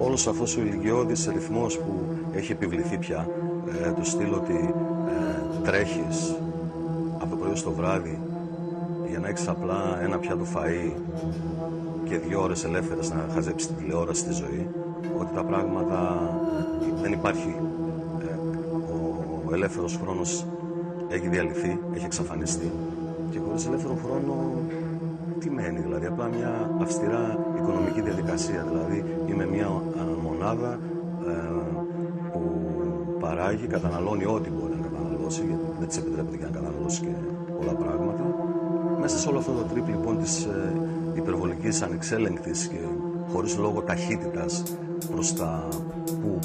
όλος αυτός ο ηλικιώδης ρυθμός που έχει επιβληθεί πια, ε, το στυλ ότι ε, τρέχεις από το πρωί στο βράδυ για να έχεις απλά ένα πιάτο φαΐ και δύο ώρες ελεύθερες να χαζέψεις την τηλεόραση στη ζωή, ότι τα πράγματα δεν υπάρχει. Ε, ο ελεύθερος χρόνος έχει διαλυθεί, έχει εξαφανιστεί και χωρίς ελεύθερο χρόνο τι μένει, δηλαδή απλά μια αυστηρά οικονομική διαδικασία. Δηλαδή είμαι μια μονάδα ε, που παράγει, καταναλώνει ό,τι μπορεί να καταναλώσει, γιατί δεν της επιτρέπεται και να καταναλώσει και πολλά πράγματα. Μέσα σε όλο αυτό το τρίπ λοιπόν της ε, υπερβολικής ανεξέλεγκτης και χωρίς λόγο ταχύτητας προς τα που